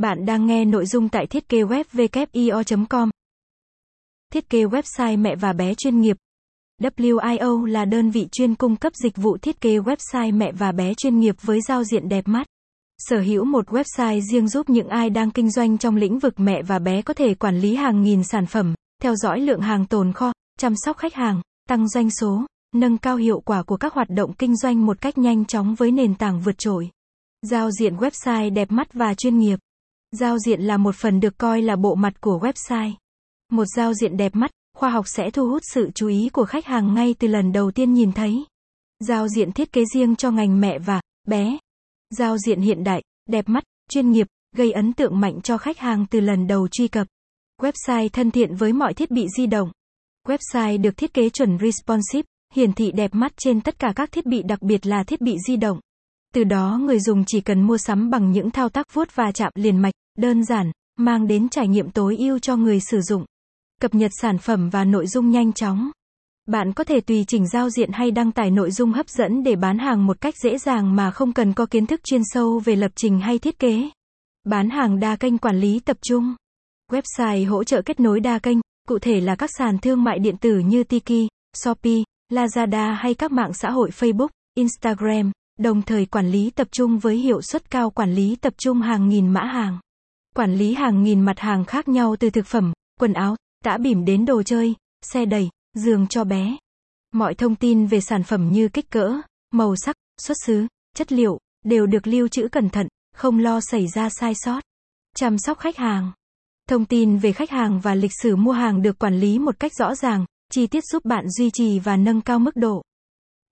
Bạn đang nghe nội dung tại thiết kế web com Thiết kế website mẹ và bé chuyên nghiệp. WIO là đơn vị chuyên cung cấp dịch vụ thiết kế website mẹ và bé chuyên nghiệp với giao diện đẹp mắt. Sở hữu một website riêng giúp những ai đang kinh doanh trong lĩnh vực mẹ và bé có thể quản lý hàng nghìn sản phẩm, theo dõi lượng hàng tồn kho, chăm sóc khách hàng, tăng doanh số, nâng cao hiệu quả của các hoạt động kinh doanh một cách nhanh chóng với nền tảng vượt trội. Giao diện website đẹp mắt và chuyên nghiệp. Giao diện là một phần được coi là bộ mặt của website. Một giao diện đẹp mắt, khoa học sẽ thu hút sự chú ý của khách hàng ngay từ lần đầu tiên nhìn thấy. Giao diện thiết kế riêng cho ngành mẹ và bé. Giao diện hiện đại, đẹp mắt, chuyên nghiệp, gây ấn tượng mạnh cho khách hàng từ lần đầu truy cập. Website thân thiện với mọi thiết bị di động. Website được thiết kế chuẩn responsive, hiển thị đẹp mắt trên tất cả các thiết bị đặc biệt là thiết bị di động. Từ đó người dùng chỉ cần mua sắm bằng những thao tác vuốt và chạm liền mạch, đơn giản, mang đến trải nghiệm tối ưu cho người sử dụng. Cập nhật sản phẩm và nội dung nhanh chóng. Bạn có thể tùy chỉnh giao diện hay đăng tải nội dung hấp dẫn để bán hàng một cách dễ dàng mà không cần có kiến thức chuyên sâu về lập trình hay thiết kế. Bán hàng đa kênh quản lý tập trung. Website hỗ trợ kết nối đa kênh, cụ thể là các sàn thương mại điện tử như Tiki, Shopee, Lazada hay các mạng xã hội Facebook, Instagram, đồng thời quản lý tập trung với hiệu suất cao quản lý tập trung hàng nghìn mã hàng. Quản lý hàng nghìn mặt hàng khác nhau từ thực phẩm, quần áo, tã bỉm đến đồ chơi, xe đẩy, giường cho bé. Mọi thông tin về sản phẩm như kích cỡ, màu sắc, xuất xứ, chất liệu, đều được lưu trữ cẩn thận, không lo xảy ra sai sót. Chăm sóc khách hàng. Thông tin về khách hàng và lịch sử mua hàng được quản lý một cách rõ ràng, chi tiết giúp bạn duy trì và nâng cao mức độ